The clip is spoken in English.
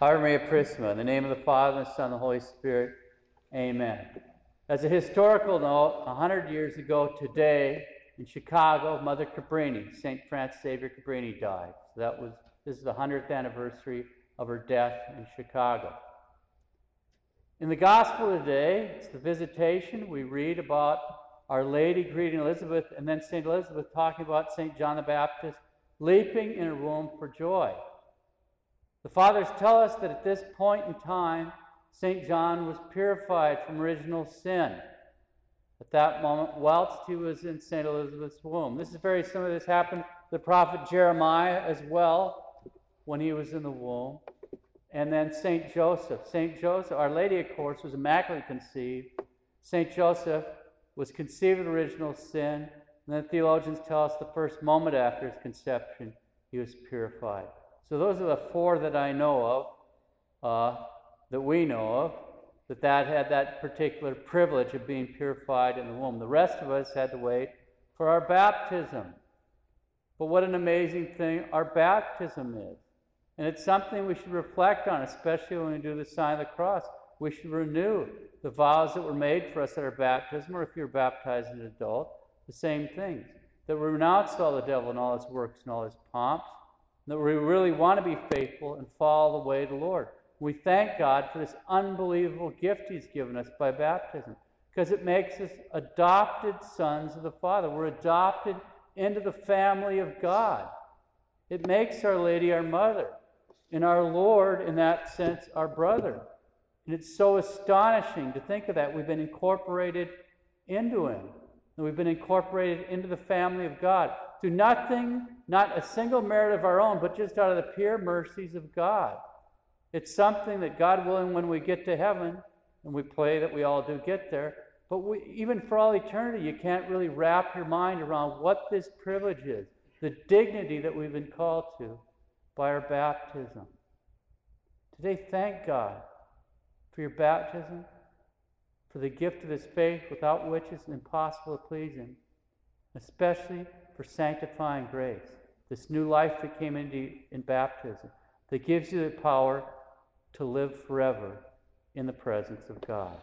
Ave Maria Purísima, in the name of the Father, and the Son, and the Holy Spirit, amen. As a historical note, 100 years ago today in Chicago, Mother Cabrini, St. Frances Xavier Cabrini, died. So that was, this is the 100th anniversary of her death in Chicago. In the Gospel today, it's the visitation. We read about Our Lady greeting Elizabeth, and then St. Elizabeth talking about St. John the Baptist leaping in a womb for joy. The fathers tell us that at this point in time, St. John was purified from original sin at that moment, whilst he was in St. Elizabeth's womb. This is very similar. This happened to the prophet Jeremiah as well when he was in the womb. And then St. Joseph. St. Joseph, Our Lady, of course, was immaculately conceived. St. Joseph was conceived of original sin. And then theologians tell us the first moment after his conception, he was purified. So those are the four that I know of, uh, that we know of, that that had that particular privilege of being purified in the womb. The rest of us had to wait for our baptism. But what an amazing thing our baptism is. And it's something we should reflect on, especially when we do the sign of the cross. We should renew the vows that were made for us at our baptism, or if you're baptized as an adult, the same things. That we renounce all the devil and all his works and all his pomps, that we really want to be faithful and follow the way of the Lord. We thank God for this unbelievable gift He's given us by baptism because it makes us adopted sons of the Father. We're adopted into the family of God. It makes Our Lady our mother, and our Lord, in that sense, our brother. And it's so astonishing to think of that. We've been incorporated into Him, and we've been incorporated into the family of God through nothing, not a single merit of our own, but just out of the pure mercies of God. It's something that God willing, when we get to heaven, and we pray that we all do get there, but we, even for all eternity, you can't really wrap your mind around what this privilege is, the dignity that we've been called to by our baptism. Today, thank God for your baptism, for the gift of His faith, without which it's impossible to please Him, especially for sanctifying grace, this new life that came into you in baptism, that gives you the power to live forever in the presence of God.